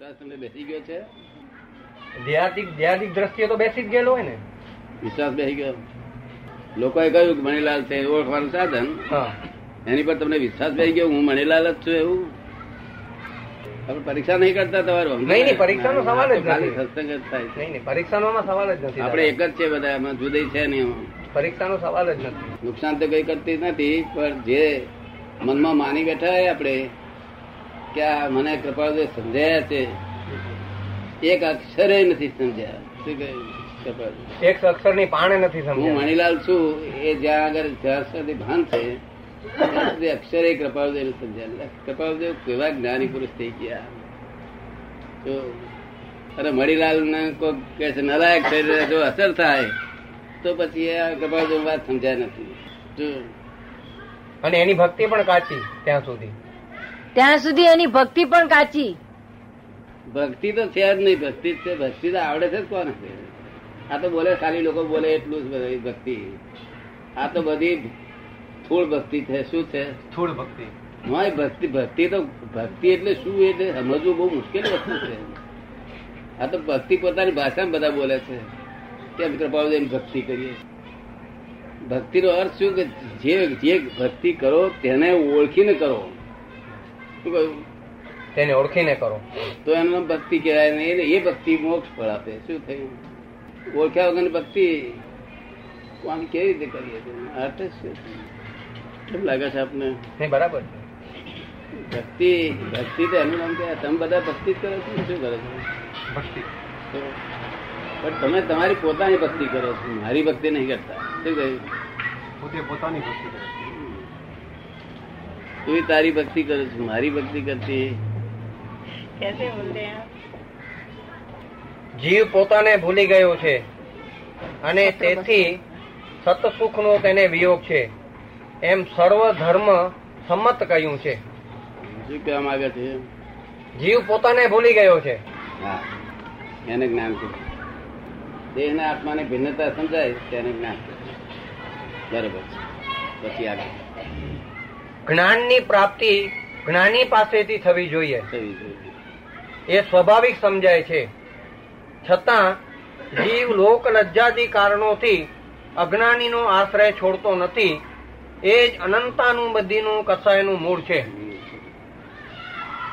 વિશ્વાસ તમને બેસી ગયો છે. ધ્યાતિક ધ્યાતિક દ્રષ્ટિએ તો બેસી જ ગયેલો હોય ને. વિશ્વાસ બેસી ગયો. લોકોએ કહ્યું કે મણીલાલ છે ઓળખવાનું સાધન. એની પર તમને વિશ્વાસ બેસી ગયો? હું મણીલાલ જ છું એવું? આપણે પરીક્ષા નહીં કરતા તમારો? નહીં, નહીં, પરીક્ષાનો સવાલ જ નથી. ખાલી સત્સંગ જ થાય નહીં નહીં પરીક્ષાનો સવાલ જ નથી આપણે એક જ છે બધા એમાં જુદી છે નહીં પરીક્ષા પરીક્ષાનો સવાલ જ નથી. નુકસાન તો કઈ કરતી નથી પણ જે મનમાં માની બેઠા આપણે કે આ મને કૃપાળુ સમજાયા છે એક અક્ષરે નથી સમજ્યા શું કહ્યું? એક અક્ષરની પાણે નથી હું મણીલાલ છું એ જ્યાં આગળ જ્યાં સુધી ભાન છે અક્ષરે કૃપાળુદેવ સમજ્યા કૃપાળુદેવ કેવા જ્ઞાની પુરુષ થઈ ગયા. જો અરે મણીલાલ ને કોઈ કે છે નલાયક થઈ જો અસર થાય તો પછી આ કૃપાળુદેવ વાત સમજાય નથી. અને એની ભક્તિ પણ કાચી ત્યાં સુધી. ત્યાં સુધી એની ભક્તિ પણ કાચી. ભક્તિ તો છે જ નહીં ભક્તિ જ છે. ભક્તિ તો આવડે છે જ કોને? છે આ તો બોલે ખાલી લોકો બોલે એટલું જ ભક્તિ. આ તો બધી થોડ ભક્તિ છે. શું છે? થોડ ભક્તિ. હા ભક્તિ ભક્તિ તો ભક્તિ એટલે શું? એટલે સમજવું બહુ મુશ્કેલ વસ્તુ છે. આ તો ભક્તિ પોતાની ભાષામાં બધા બોલે છે. કેમ કૃપાળુ ભક્તિ કરીએ. ભક્તિનો અર્થ શું? કે જે જે ભક્તિ કરો તેને ઓળખીને કરો. શું કહ્યું? તેને ઓળખીને કરો. તો એનું નામ ભક્તિ કહેવાય નહીં એ- એ ભક્તિ મોક્ષ ફળ આપે. શું થયું? ઓળખ્યા વગરની ભક્તિ કોણ કેવી રીતે કરીએ? અર્થ શું કેમ લાગે છે આપને? નહીં બરાબર. છે ભક્તિ ભક્તિ તો એનું નામ કહેવાય. તમે બધા ભક્તિ જ કરો છો શું કરો છો? ભક્તિ. તો પણ તમે તમારી પોતાની ભક્તિ કરો છો. મારી ભક્તિ નહીં કરતા. શું કહ્યું? પોતે પોતાની ભક્તિ કરે તું તારી ભક્તિ કરું છું મારી ભક્તિ કરતી જીવ પોતાને ભૂલી ગયો છે અને તેથી સતસુખનો તેને વિયોગ છે. એમ સર્વ ધર્મ સંમત કહ્યું છે. શું કહેવા માંગે છે? જીવ પોતાને ભૂલી ગયો છે. હા એને જ્ઞાન છે. દેહ ને આત્માની ભિન્નતા સમજાય તેને જ્ઞાન બરોબર પછી આગળ. જ્ઞાનની પ્રાપ્તિ જ્ઞાની પાસેથી થવી જોઈએ. એ સ્વાભાવિક સમજાય છે. છતાં જીવ લોક લજ્જાદી કારણોથી અજ્ઞાનીનો આશ્રય છોડતો નથી એ જ અનંતાનુબંધીનું કસાયનું મૂળ છે.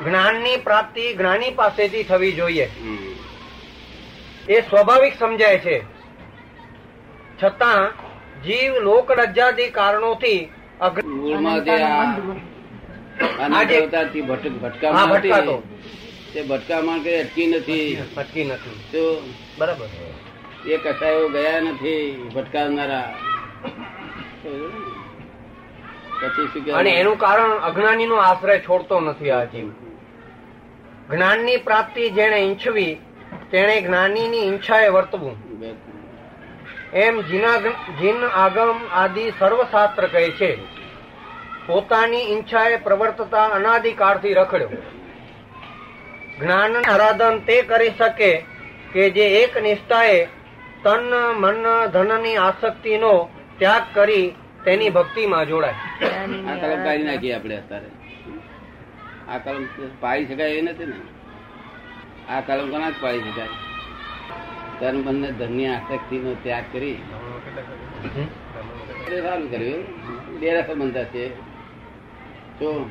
જ્ઞાનની પ્રાપ્તિ જ્ઞાની પાસેથી થવી જોઈએ. એ સ્વાભાવિક સમજાય છે. છતાં જીવ લોક લજ્જાદી કારણોથી મૂળમાં જે આ અનંત આજે- અવતારથી ભટકામણ હતી, તે ભટકામણ કઈ અટકી નથી. અટકી નથી. તો બરાબર. એ કસાયો ગયા નથી ભટકાવનારા. પછી શું અને એનું કારણ અજ્ઞાની નો આશ્રય છોડતો નથી આ જીવ. જ્ઞાનની પ્રાપ્તિ જેણે ઈચ્છવી તેણે જ્ઞાનીની ઈચ્છાએ વર્તવું. એમ જીના જીન આગમ આદિ સર્વશાસ્ત્ર કહે છે. પોતાની ઈચ્છાએ પ્રવર્તતા અનાદિકાળથી રખડ્યો. જ્ઞાન આરાધન તે કરી શકે કે જે એક નિષ્ઠાએ તન મન ધનની આસક્તિનો ત્યાગ કરી તેની ભક્તિમાં જોડાય. આ કલમ કાઢી નાખીએ આપણે અત્યારે. આ કલમ પાડી શકાય એ નથી ને? આ કલમ કોના જ પાડી શકાય? તન બંને ધનની આસક્તિ નો ત્યાગ કરી. સારું કર્યું ડેરા બંધા છે. તો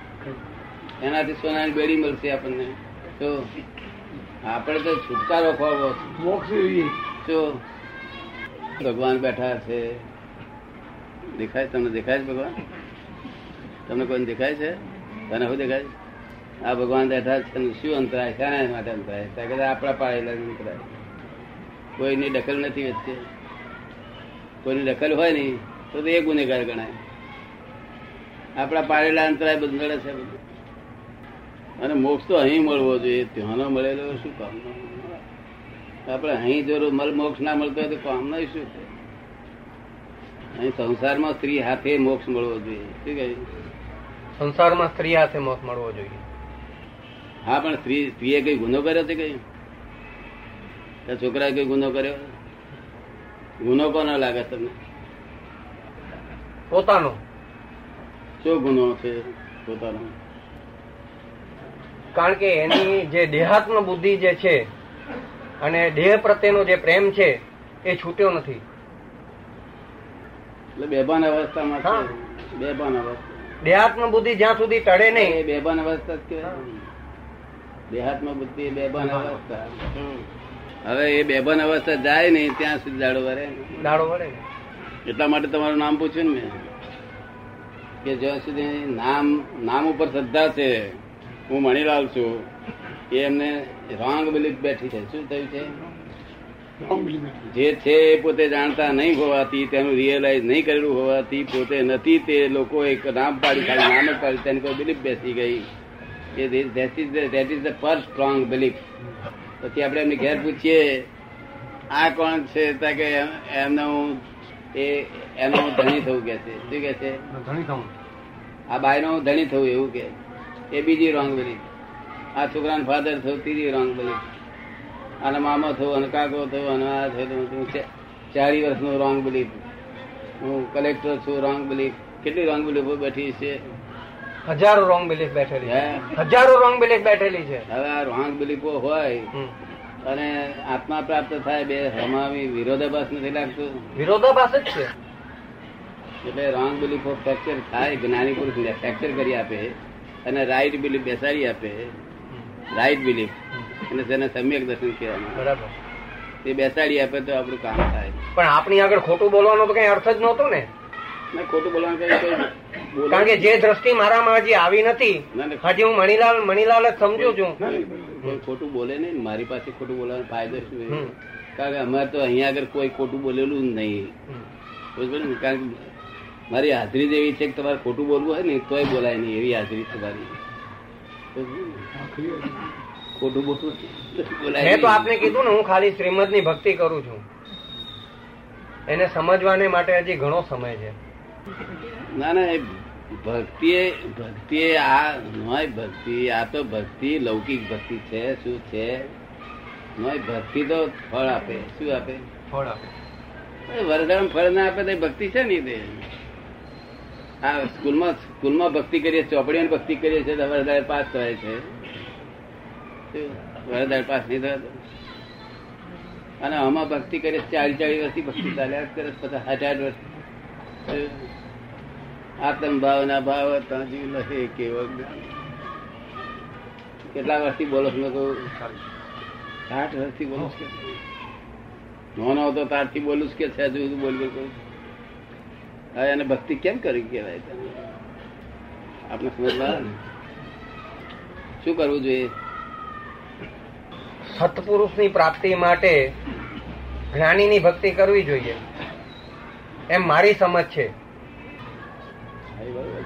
એનાથી સોનાની બેડી મળશે આપણને. તો આપણે તો છુટકારો ખોવો તો ભગવાન બેઠા છે. દેખાય તમને દેખાય છે ભગવાન? તમને કોઈ દેખાય છે? તને શું દેખાય છે? આ ભગવાન બેઠા છે. શું અંતરાય શાના માટે અંતરાય આપણા પાડેલા અંતરાય કોઈની દખલ નથી વચ્ચે કોઈની દખલ હોય નહીં તો તો એ ગુનેગાર ગણાય. આપણા પાડેલા અંતરાય બધું છે બધું. અને મોક્ષ તો અહીં મળવો જોઈએ ત્યાંનો મળેલો શું કામ? આપણે અહીં જો મલ મોક્ષ ના મળતો હોય તો કામ નહીં શું છે? અહીં સંસારમાં સ્ત્રી હાથે મોક્ષ મળવો જોઈએ શું કહ્યું સંસારમાં સ્ત્રી હાથે મોક્ષ મળવો જોઈએ. હા પણ સ્ત્રી સ્ત્રીએ કઈ ગુનો કર્યો છે કઈ? છોકરાએ કઈ ગુનો કર્યો? ગુનો કોનો લાગે તમને? પોતાનો. શું ગુનો છે પોતાનો? કારણ કે એની જે દેહાત્મ બુદ્ધિ જે છે અને દેહ પ્રત્યેનો જે પ્રેમ છે એ છૂટ્યો નથી. એટલે બેભાન અવસ્થામાં. બેભાન અવસ્થા. દેહાત્મ બુદ્ધિ જ્યાં સુધી ટળે એ નહીં. બેભાન અવસ્થા દેહાત્મ બુદ્ધિ એ બેભાન અવસ્થા. હવે એ બેભાન અવસ્થા જાય નહીં ત્યાં સુધી દાડો વરે. દાડો વરે. એટલા માટે તમારું નામ પૂછ્યું ને મેં. કે જ્યાં સુધી નામ નામ ઉપર શ્રદ્ધા છે હું મણીલાલ છું એ એમને રોંગ બિલીફ બેઠી છે. શું થયું છે? જે છે એ પોતે જાણતા નહીં હોવાથી તેનું રિયલાઇઝ નહીં કરેલું હોવાથી પોતે નથી તે લોકો એક નામ પાડી ખાલી નામ જ પાડી તેની કોઈ બિલીફ બેસી ગઈ. એ that is that is the first strong belief પછી આપણે એમને ઘેર પૂછીએ આ કોણ છે? કે એમને હું એ એનો હું ધણી થવું કે છે? શું કે છે? આ બાયનો હું ધણી થવું એવું કે. એ બીજી રોંગ બની આ છોકરાનો ફાધર થયું ત્રીજી રોંગ બની અને મામા થયું અને કાકો થયું અને આ થયું હું ચારી વર્ષનું રોંગ બિલીફ હું કલેક્ટર છું રોંગ બિલીફ કેટલી રોંગ બિલીફો બેઠી છે? હજારો રોંગ બિલીફ બેઠેલી? છે. હજારો રોંગ બિલીફ બેઠેલી છે. હવે આ રોંગ બિલીફો હોય અને આત્મા પ્રાપ્ત થાય બે હમાવી વિરોધાભાસ નથી લાગતું. વિરોધાભાસ જ છે. એટલે રોંગ બિલીફો ફ્રેક્ચર થાય જ્ઞાની પુરુષ ફ્રેક્ચર કરી આપે અને રાઈટ બિલીફ બેસાડી આપે. રાઈટ બિલીફ અને તેને સમ્યક દર્શન કહેવાનું બરાબર. તે બેસાડી આપે તો આપણું કામ થાય. પણ આપણી આગળ ખોટું બોલવાનો તો કઈ અર્થ જ નહોતો ના. ખોટું બોલવાનું કારણ કે જે દ્રષ્ટિ મારામાં હજી આવી નથી. હજી હું મણીલાલ મણીલાલ જ સમજુ છું ખોટું બોલે નહીં ને મારી પાસે ખોટું બોલવાનો ફાયદો શું છે? કારણ કે અમારે તો અહીંયા આગળ કોઈ ખોટું બોલેલું જ નહીં. કારણ કે મારી હાજરી જેવી છે કે તમારે ખોટું બોલવું હોય ને તોય બોલાય નહીં એવી હાજરી છે મારી બરોબર ને? ખોટું બોલવું બોલાય તો. આપને કીધું ને હું ખાલી શ્રીમદની ભક્તિ કરું છું એને સમજવાને માટે હજી ઘણો સમય છે ના ના એ ભક્તિ ભક્તિ આ નોય ભક્તિ આ તો ભક્તિ લૌકિક ભક્તિ છે શું છે? નોય ભક્તિ તો ફળ આપે શું આપે? ફળ આપે. વરદાન ફળ ના આપે તો ભક્તિ છે ને તે? આ સ્કૂલમાં સ્કૂલમાં ભક્તિ કરીએ ચોપડીઓની ભક્તિ કરીએ છીએ તો વરદાર પાસ થાય છે. વરદાર પાસ નહીં થાય અને આમાં ભક્તિ કરીએ ચાલીસ ચાલીસ વર્ષથી ભક્તિ ચાલ્યા કરે પચાસ સાઠ આઠ વર્ષ. શું? આત્મ ભાવના ભાવ તાજી લહે કેવો. કેટલા વર્ષથી બોલો છો કહું સાઠ વર્ષથી બોલું છું નોનો હતો તારથી બોલું કે છે હજુ સુધી બોલ બોલ કરું. હવે એને ભક્તિ કેમ કરી કહેવાય? આપણે સમજવા શું કરવું જોઈએ સત્પુરુષની પ્રાપ્તિ માટે જ્ઞાનીની ભક્તિ કરવી જોઈએ એમ મારી સમજ છે હા, એ બરોબર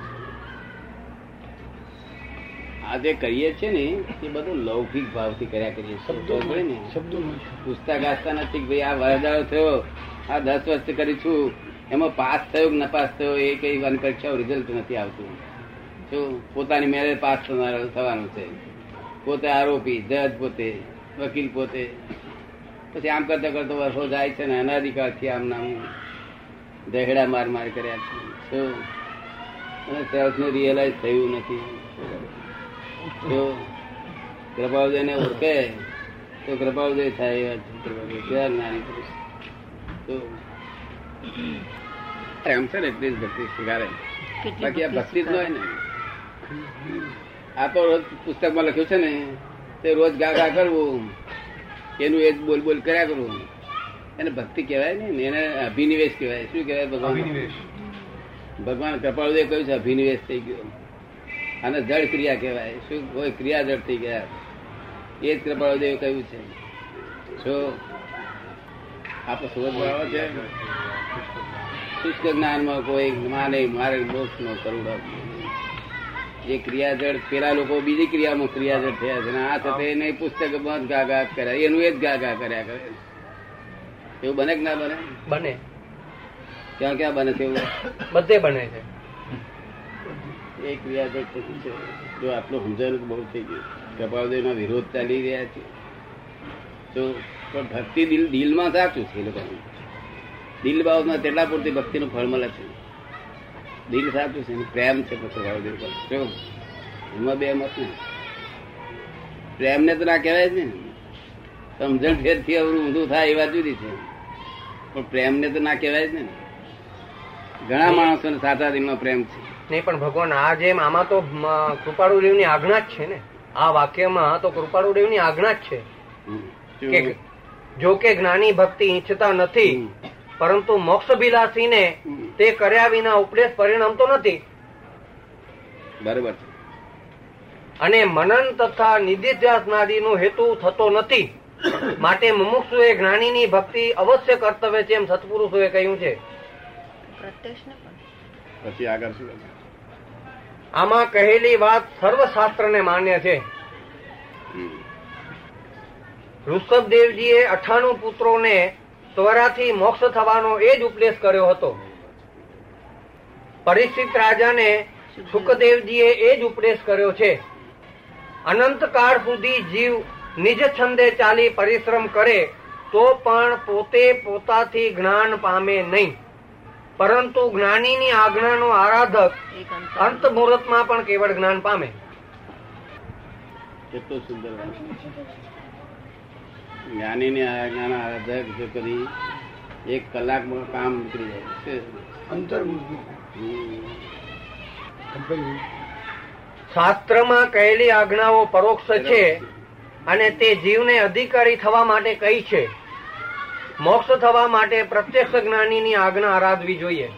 આ જે કરીએ છીએ ને એ બધું લૌકિક ભાવથી કર્યા કરીએ શબ્દો ને? પુસ્તક વાંચતા નથી. ભાઈ આ વરદાળ થયો આ દસ વર્ષ કરી છું. એમાં પાસ થયો કે નપાસ થયો એ કઈ વાની પરીક્ષા રિઝલ્ટ નથી આવતું. જો પોતાની મેળે પાસ થવાનું છે. પોતે આરોપી જજ પોતે વકીલ પોતે. પછી આમ કરતા કરતા વર્ષો જાય છે ને અનાધિકારથી આમ નામ દેહડા માર માર કર્યા છે. શું અને સેલ્ફને રિયલાઇઝ થયું નથી. જો કૃપાળુદેવને ઓળખે તો કૃપાવજય થાય એવા છે. કૃપાળુદેવ. નાની પુરુષ. તો એમ છે ને એટલી જ ભક્તિ સ્વીકારે બાકી આ ભક્તિ જ ન હોય ને. આ તો રોજ પુસ્તકમાં લખ્યું છે ને તે રોજ ગા ગા કરવું એનું એ જ બોલ બોલ કર્યા કરવું. એને ભક્તિ કહેવાય ને એને અભિનિવેશ કહેવાય. શું કહેવાય ભગવાન ભગવાન કપાળુદેવ કહ્યું છે, અભિનિવેશ થઈ ગયો. અને જળ ક્રિયા કહેવાય. શું? કોઈ ક્રિયા જળ થઈ ગયા. એ જ કૃપાળુદેવ કહ્યું છે. શું આપણે સુરત બરાબર છે, શુષ્ક જ્ઞાનમાં કોઈ માને મારે મોક્ષ નો કરુણો. જે ક્રિયાજળ, પેલા લોકો બીજી ક્રિયામાં ક્રિયાજળ થયા છે આ થતે એને પુસ્તક બંધ ગા ગા કર્યા. એનું એ જ ગા ગા કર્યા કરે. એવું બને કે ના બને? બને. ક્યાં ક્યાં બને છે બધે બને છે. એ ક્રિયાજળ છે. જો આટલું સમજાયું બહુ થઈ ગયું. કપાળદેવ ના વિરોધ ચાલી રહ્યા છે. તો પણ ભક્તિ દિલ દિલમાં સાચું છે એ લોકોનું. દિલ બાબતમાં તેટલા પૂરતી ભક્તિનું ફળ મળે છે. દિલ સાચું છે પ્રેમ છે પછી ભાવદેવ પર. એમાં બે મત નહીં. પ્રેમને તો ના કહેવાય છે ને. સમજણ ફેરથી અવરું ઊંધું થાય એ વાત જુદી છે. પણ પ્રેમને તો ના કહેવાય છે ને. ઘણા માણસોને સાચા દિલનો પ્રેમ છે. નહીં પણ ભગવાન આ જેમ આમાં તો કૃપાળુ દેવની આજ્ઞા જ છે ને. આ વાક્યમાં તો કૃપાળુ દેવની આજ્ઞા જ છે. કે જો કે જ્ઞાની ભક્તિ ઈચ્છતા નથી. પરંતુ મોક્ષભિલાષીને ને તે કર્યા વિના ઉપદેશ પરિણમતો નથી. બરોબર અને મનન તથા નિધિધ્યાસનાદીનો હેતુ થતો નથી. માટે મુમુક્ષુએ જ્ઞાનીની ભક્તિ અવશ્ય કર્તવ્ય છે એમ સત્પુરુષોએ કહ્યું છે. પછી આગળ શું આમાં કહેલી વાત સર્વશાસ્ત્રને માન્ય છે. ઋષભદેવજીએ અઠાણું પુત્રોને ત્વરાથી મોક્ષ થવાનો એ જ ઉપદેશ કર્યો હતો. પરિસ્થિત રાજાને સુખદેવજીએ એ જ ઉપદેશ કર્યો છે. અનંતકાળ સુધી જીવ નિજ છંદે ચાલી પરિશ્રમ કરે તો પણ પોતે પોતાથી જ્ઞાન પામે નહીં. પરંતુ જ્ઞાનીની આજ્ઞાનો આરાધક અંત મુહૂર્તમાં પણ કેવળ જ્ઞાન પામે. કેટલું સુંદર. જ્ઞાનીને આજ્ઞાના આરાધક જો કરી એક કલાકમાં કામ નીકળી જાય. અંતર. શાસ્ત્રમાં કહેલી આજ્ઞાઓ પરોક્ષ છે અને તે જીવને અધિકારી થવા માટે કહી છે? મોક્ષ થવા માટે પ્રત્યક્ષ જ્ઞાનીની આજ્ઞા આરાધવી જોઈએ.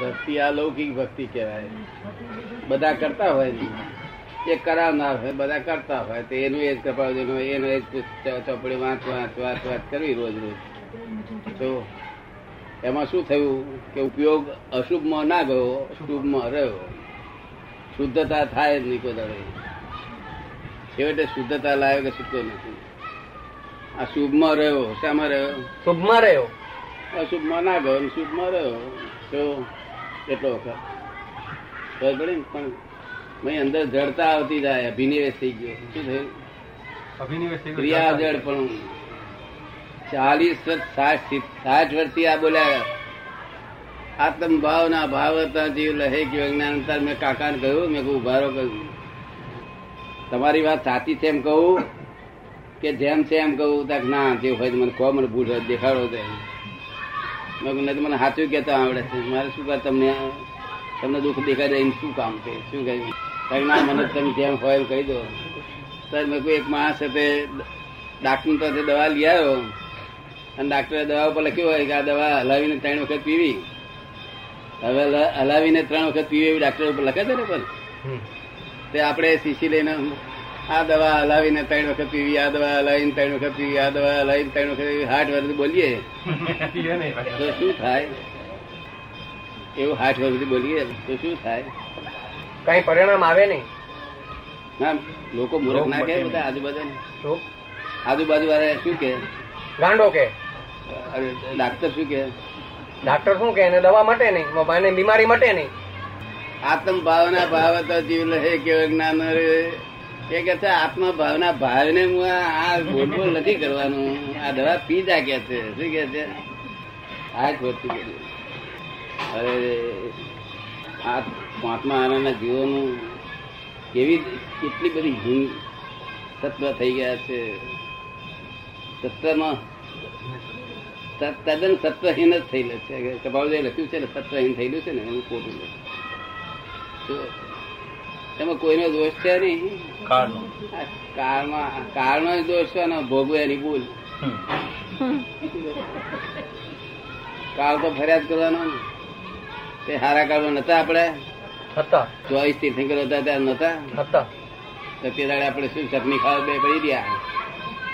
ભક્તિ અલૌકિક ભક્તિ કહેવાય. બધા કરતા હોય એ કરાવનાર હોય બધા કરતા હોય. તો એનું એ જ કપાવવાનું એનું એ જ ચોપડી વાંચ વાંચ વાંચ વાંચ કરવી રોજ રોજ. તો એમાં શું થયું કે ઉપયોગ અશુભમાં ના ગયો શુભમાં રહ્યો. શુદ્ધતા થાય જ નહીં કોઈ દાડે. છેવટે શુદ્ધતા લાવ્યો કે શુદ્ધ નથી. આ શુભમાં રહ્યો શામાં રહ્યો? શુભમાં રહ્યો. અશુભમાં ના ગયો શુભમાં રહ્યો. તો એટલો વખત. ખબર પડી ને? પણ મય અંદર જડતા આવતી જાય અભિનિવેશ થઈ ગયો. શું થયું? ક્રિયા જડ પણ. ચાલીસ વર્ષ સાઠ સાઠ વર્ષથી આ બોલ્યા. આત્મ ભાવના ભાવતા જીવ લહે કે જ્ઞાન મેં કાકાને કહ્યું મેં કહું ઉભારો કહ્યું તમારી વાત સાચી છે એમ કહું કે જેમ છે એમ કહું તાક ના જે હોય તો મને કહો, મને ભૂલ હોય દેખાડો દે મેં કહ્યું નહીં તો મને સાચું કહેતા આવડે છે. મારે શું કહે તમને તમને દુઃખ દેખાય જાય શું કામ છે? શું કહ્યું ના, મને તમે જેમ હોય એમ કહી દો. સર મેં કોઈ એક માણસ સાથે ડાક્ટર પાસે દવા લઈ આવ્યો. અને ડાક્ટરે દવા ઉપર લખ્યું હોય કે આ દવા હલાવીને ત્રણ વખત પીવી. હવે હલાવીને ત્રણ વખત પીવી એવી ડાક્ટર ઉપર લખે છે ને પણ. તે આપણે શીશી લઈને આ દવા હલાવીને ત્રણ વખત પીવી આ દવા હલાવીને ત્રણ વખત પીવી આ દવા હલાવીને ત્રણ વખત હાથ વર્ષ બોલીએ? તો શું થાય? એવું હાથ વર્ષ બોલીએ તો શું થાય? કઈ પરિણામ આવે નહીં? ના લોકો મૂર્ખ ના કે બધા આજુબાજુ આજુબાજુ વાળા શું કે ગાંડો કે ડાક્ટર શું કે ડાક્ટર શું કે એને દવા મટે નહીં બીમારી મટે નહીં. આત્મ ભાવના ભાવ તો જીવ લહે કે જ્ઞાન રે? એ કે છે આત્મ ભાવના ભાવને હું આ બોલબોલ નથી કરવાનું. આ દવા પી જા કે છે. શું કે છે? આ જ વસ્તુ અરે આ પાંચમા આનાના જીવોનું કેવી કેટલી બધી હિંગ તત્વ થઈ ગયા છે. તત્વમાં તદ્દન સત્વહીન જ થયેલું છે. કપાળું લખ્યું છે ને સત્વહીન થયેલું છે ને એનું ખોટું તો એમાં કોઈનો દોષ છે નહીં? આ કાળમાં કાળનો જ દોષ છે ને ભોગવે એની ભૂલ. કાળ તો ફરિયાદ કરવાનો. તે હારા કાળમાં નતા આપણે? હતા ચોવીસ તીર્થંકર હતા ત્યારે નતા. હતા તો તે દાડે આપણે શું ચટણી ખાવા બે પડી ગયા?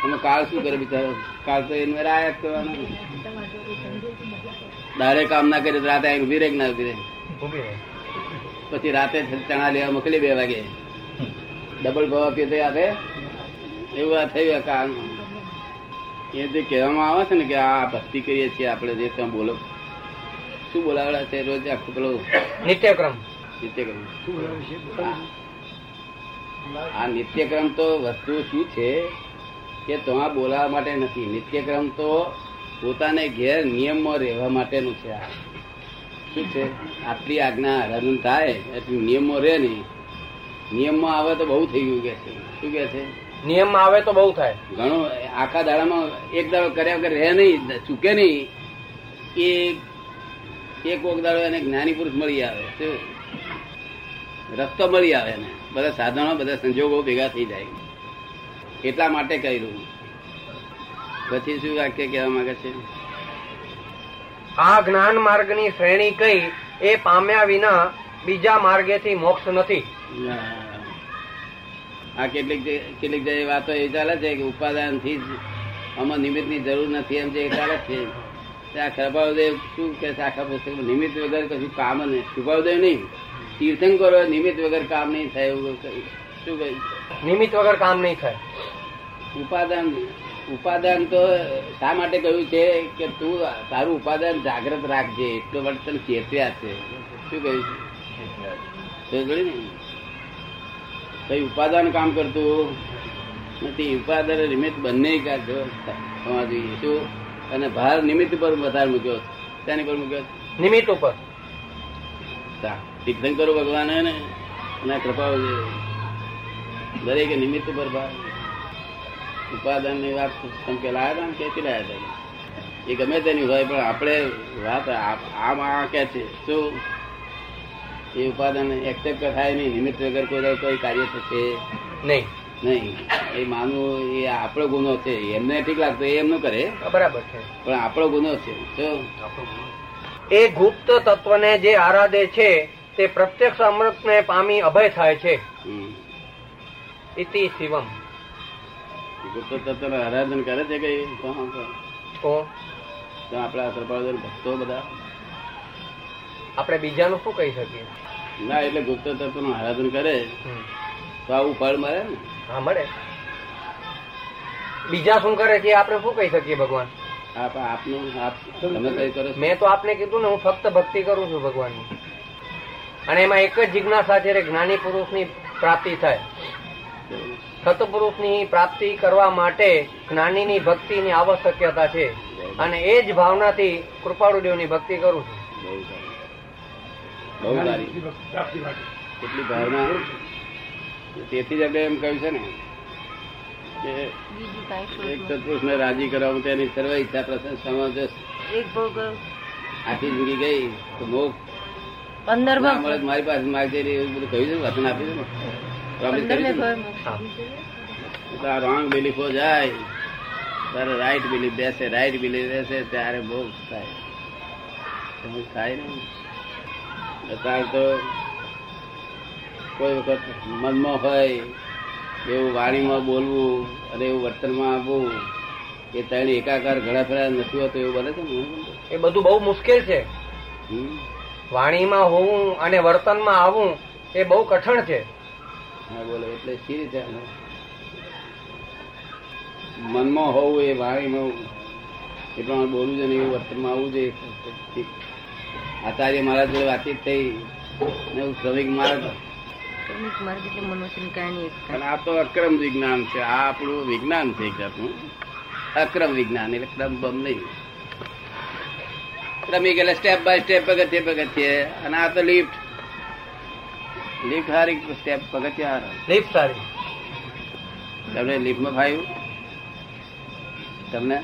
એમાં કાળ શું કરે બિચારો? કાળ તો એનું રાયત કરવાનો. દાડે કામ ના કરે રાતે ઊભી રહે ના ઊભી રહે? ઊભી રહે. પછી રાતે ચણા લેવા મોકલી બે વાગે. ડબલ ભાવ આપીએ તો આપે. એવું આ થયું કાળ એ જે કહેવામાં આવે છે ને કે આ ભક્તિ કરીએ છીએ આપણે જે ત્યાં બોલો. શું બોલાવડા છે રોજ આખું પેલો? નિત્યક્રમ. નિત્યક્રમ. આ નિત્યક્રમ તો વસ્તુ શું છે કે તમારે બોલાવવા માટે નથી. નિત્યક્રમ તો પોતાને ઘેર નિયમમાં રહેવા માટેનું છે આ. શું છે? આટલી આજ્ઞા હરાધન થાય એટલું નિયમો રહે નહીં. નિયમમાં આવે તો બહુ થઈ ગયું કે છે. શું કે છે? નિયમમાં આવે તો બહુ થાય. ઘણું આખા દાડામાં એક દાડો કર્યા વગર રહે નહીં ચૂકે નહીં. એ એક કોક દાડો એને જ્ઞાની પુરુષ મળી આવે રસ્તો મળી આવે એને. બધા સાધનો બધા સંજોગો ભેગા થઈ જાય. એટલા માટે કર્યું. પછી શું વાક્ય કહેવા માંગે છે? આ જ્ઞાન માર્ગની શ્રેણી કઈ એ પામ્યા વિના બીજા માર્ગેથી મોક્ષ નથી. આ કેટલીક કેટલીક જે વાતો એ ચાલે છે કે ઉપાદાનથી આમાં નિમિત્તની જરૂર નથી એમ જે ચાલે છે. આ કૃપાળદેવ શું કે છે? આખા પુસ્તક નિમિત્ત વગર કશું કામ નહીં. શુભાવદેવ નહીં. તીર્થંકરો નિમિત્ત વગર કામ નહીં થાય એવું. શું કહ્યું નિમિત્ત વગર કામ નહીં થાય. ઉપાદાન ઉપાદાન તો શા માટે કહ્યું છે કે તું તારું ઉપાદાન જાગ્રત રાખજે? એટલો માટે તને ચેતવ્યા છે. શું કહ્યું છે? કઈ ઉપાદાન કામ કરતું? નથી ઉપાદાન નિમિત્ત બંને કાઢો થવા જોઈએ શું અને ભાર નિમિત્ત પર વધારે મૂક્યો. તેની પર મૂક્યો? નિમિત્ત ઉપર. તા. તીર્થંકરો ભગવાન ને? કૃપા દરેક નિમિત્ત પર ભાર. ઉપાદાનની વાત તમે પેલા આવ્યા હતા ને ક્યાંથી લાયા હતા એ ગમે તેની હોય પણ આપણે વાત આમ આ કે છે શું? એ ઉપાદાન એક્સેપ્ટ થાય નહીં નિમિત્ત વગર કોઈ કોઈ કાર્ય થશે નહીં. નહીં. એ માનવું એ આપણો ગુનો છે એમને ઠીક લાગતો એ એમનું કરે. બરાબર છે. પણ આપણો ગુનો છે શું? એ ગુપ્ત તત્વને જે આરાધે છે તે પ્રત્યક્ષ અમૃતને પામી અભય થાય છે. ઇતિ શિવમ. ગુપ્ત તત્વનું આરાધન કરે છે કઈ આપણા કૃપાળુ ભક્તો બધા. આપણે બીજાનું શું કહી શકીએ? ના એટલે ગુપ્ત તત્વનું આરાધન કરે. તો આવું ફળ મળે ને? હા મળે. બીજા શું કરે છે આપણે શું કહી શકીએ ભગવાન? આપ આપનું આપ તમે કઈ કરો મેં તો આપને કીધું ને હું ફક્ત ભક્તિ કરું છું ભગવાનની. અને એમાં એક જ જિજ્ઞાસા છે જ્ઞાની પુરુષની પ્રાપ્તિ થાય. સતપુરુષની પ્રાપ્તિ કરવા માટે જ્ઞાનીની ભક્તિની આવશ્યકતા છે. અને એ જ ભાવનાથી કૃપાળુદેવની ભક્તિ કરું છું. બહુ સારી. કેટલી ભાવના. તેથી જ આપણે એમ કહ્યું છે ને કે એક. સત્પુરુષને રાજી કરવા તેની સર્વ ઈચ્છા પ્રસંગ સમજ એક ભોગ. આખી જિંદગી ગઈ તો મોક્ષ. પંદર મારી પાસે માગજે એવું બધું કહ્યું છે વચન આપ્યું છે ને? Promise પંદર કર્યું છે ને? હા. તો આ રોંગ બિલીફો જાય તારે રાઈટ બિલીફ બેસે રાઈટ બિલીફ બેસે ત્યારે બહુ થાય. થાય ને. અત્યારે તો કોઈ વખત મનમાં હોય એવું વાણીમાં બોલવું અને એવું વર્તનમાં આવવું એ ત્રણ એકાકાર ઘણા ફેરા નથી હોતું એવું બને છે ને? એ બધું બહુ મુશ્કેલ છે. વાણીમાં હોવું અને વર્તનમાં આવવું એ બહુ કઠણ છે. હા બોલો એટલે શી રીતે મનમાં હોવું એ વાણીમાં એ પ્રમાણે બોલવું જોઈએ એવું વર્તનમાં આવવું જોઈએ. આચાર્ય મારા જોડે વાતચીત થઈ ને એવું શ્રમિક માર્ગ. શ્રમિક માર્ગ એટલે મનોચન અને આ તો અક્રમ વિજ્ઞાન છે. આ આપણું વિજ્ઞાન છે એક જાતનું. અક્રમ વિજ્ઞાન એટલે ક્રમ બમ નહીં. ક્રમિક એટલે સ્ટેપ બાય સ્ટેપ પગથિયે પગથિયે. અને આ તો લિફ્ટ લિફ્ટ હારી સ્ટેપ પગથિયા લિફ્ટ સારી તમને લિફ્ટમાં ફાયું? તમને?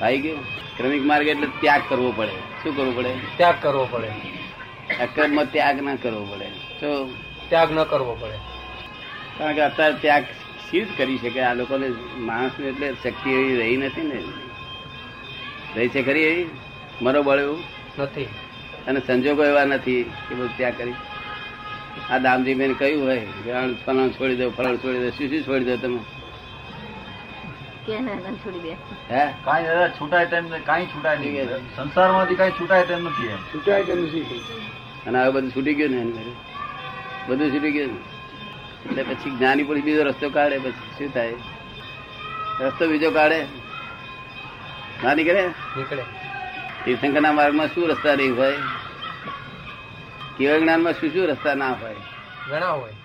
ફાઈ ગયું? ક્રમિક માર્ગ એટલે ત્યાગ કરવો પડે. શું કરવું પડે? ત્યાગ કરવો પડે. અક્રમમાં ત્યાગ ના કરવો પડે. શું ત્યાગ ન કરવો પડે. કારણ કે અત્યારે ત્યાગ શી કરી શકે? આ લોકોને માણસને એટલે શક્તિ એવી રહી નથી ને. રહી છે ખરી એવી? મનોબળ એવું? નથી. અને સંજોગો એવા નથી કે બધું ત્યાગ કરી. આ દામજી બેન કહ્યું હોય કે આ છોડી દો ફલણ છોડી દો શું શું છોડી દો તમે? કે ના છોડી દે? હે? કાંઈ દાદા છૂટાય કાંઈ છૂટાય નહીં. સંસારમાંથી કાંઈ છૂટાય તેમ નથી એમ. અને હવે બધું છૂટી ગયું ને એની બધું છૂટી ગયું એટલે પછી જ્ઞાની પુરુષ બીજો રસ્તો કાઢે પછી શું થાય? રસ્તો બીજો કાઢે. ના નીકળે? નીકળે. માર્ગમાં શું રસ્તા નહીં હોય? કેવળ જ્ઞાનમાં શું શું રસ્તા ના હોય ઘણા હોય.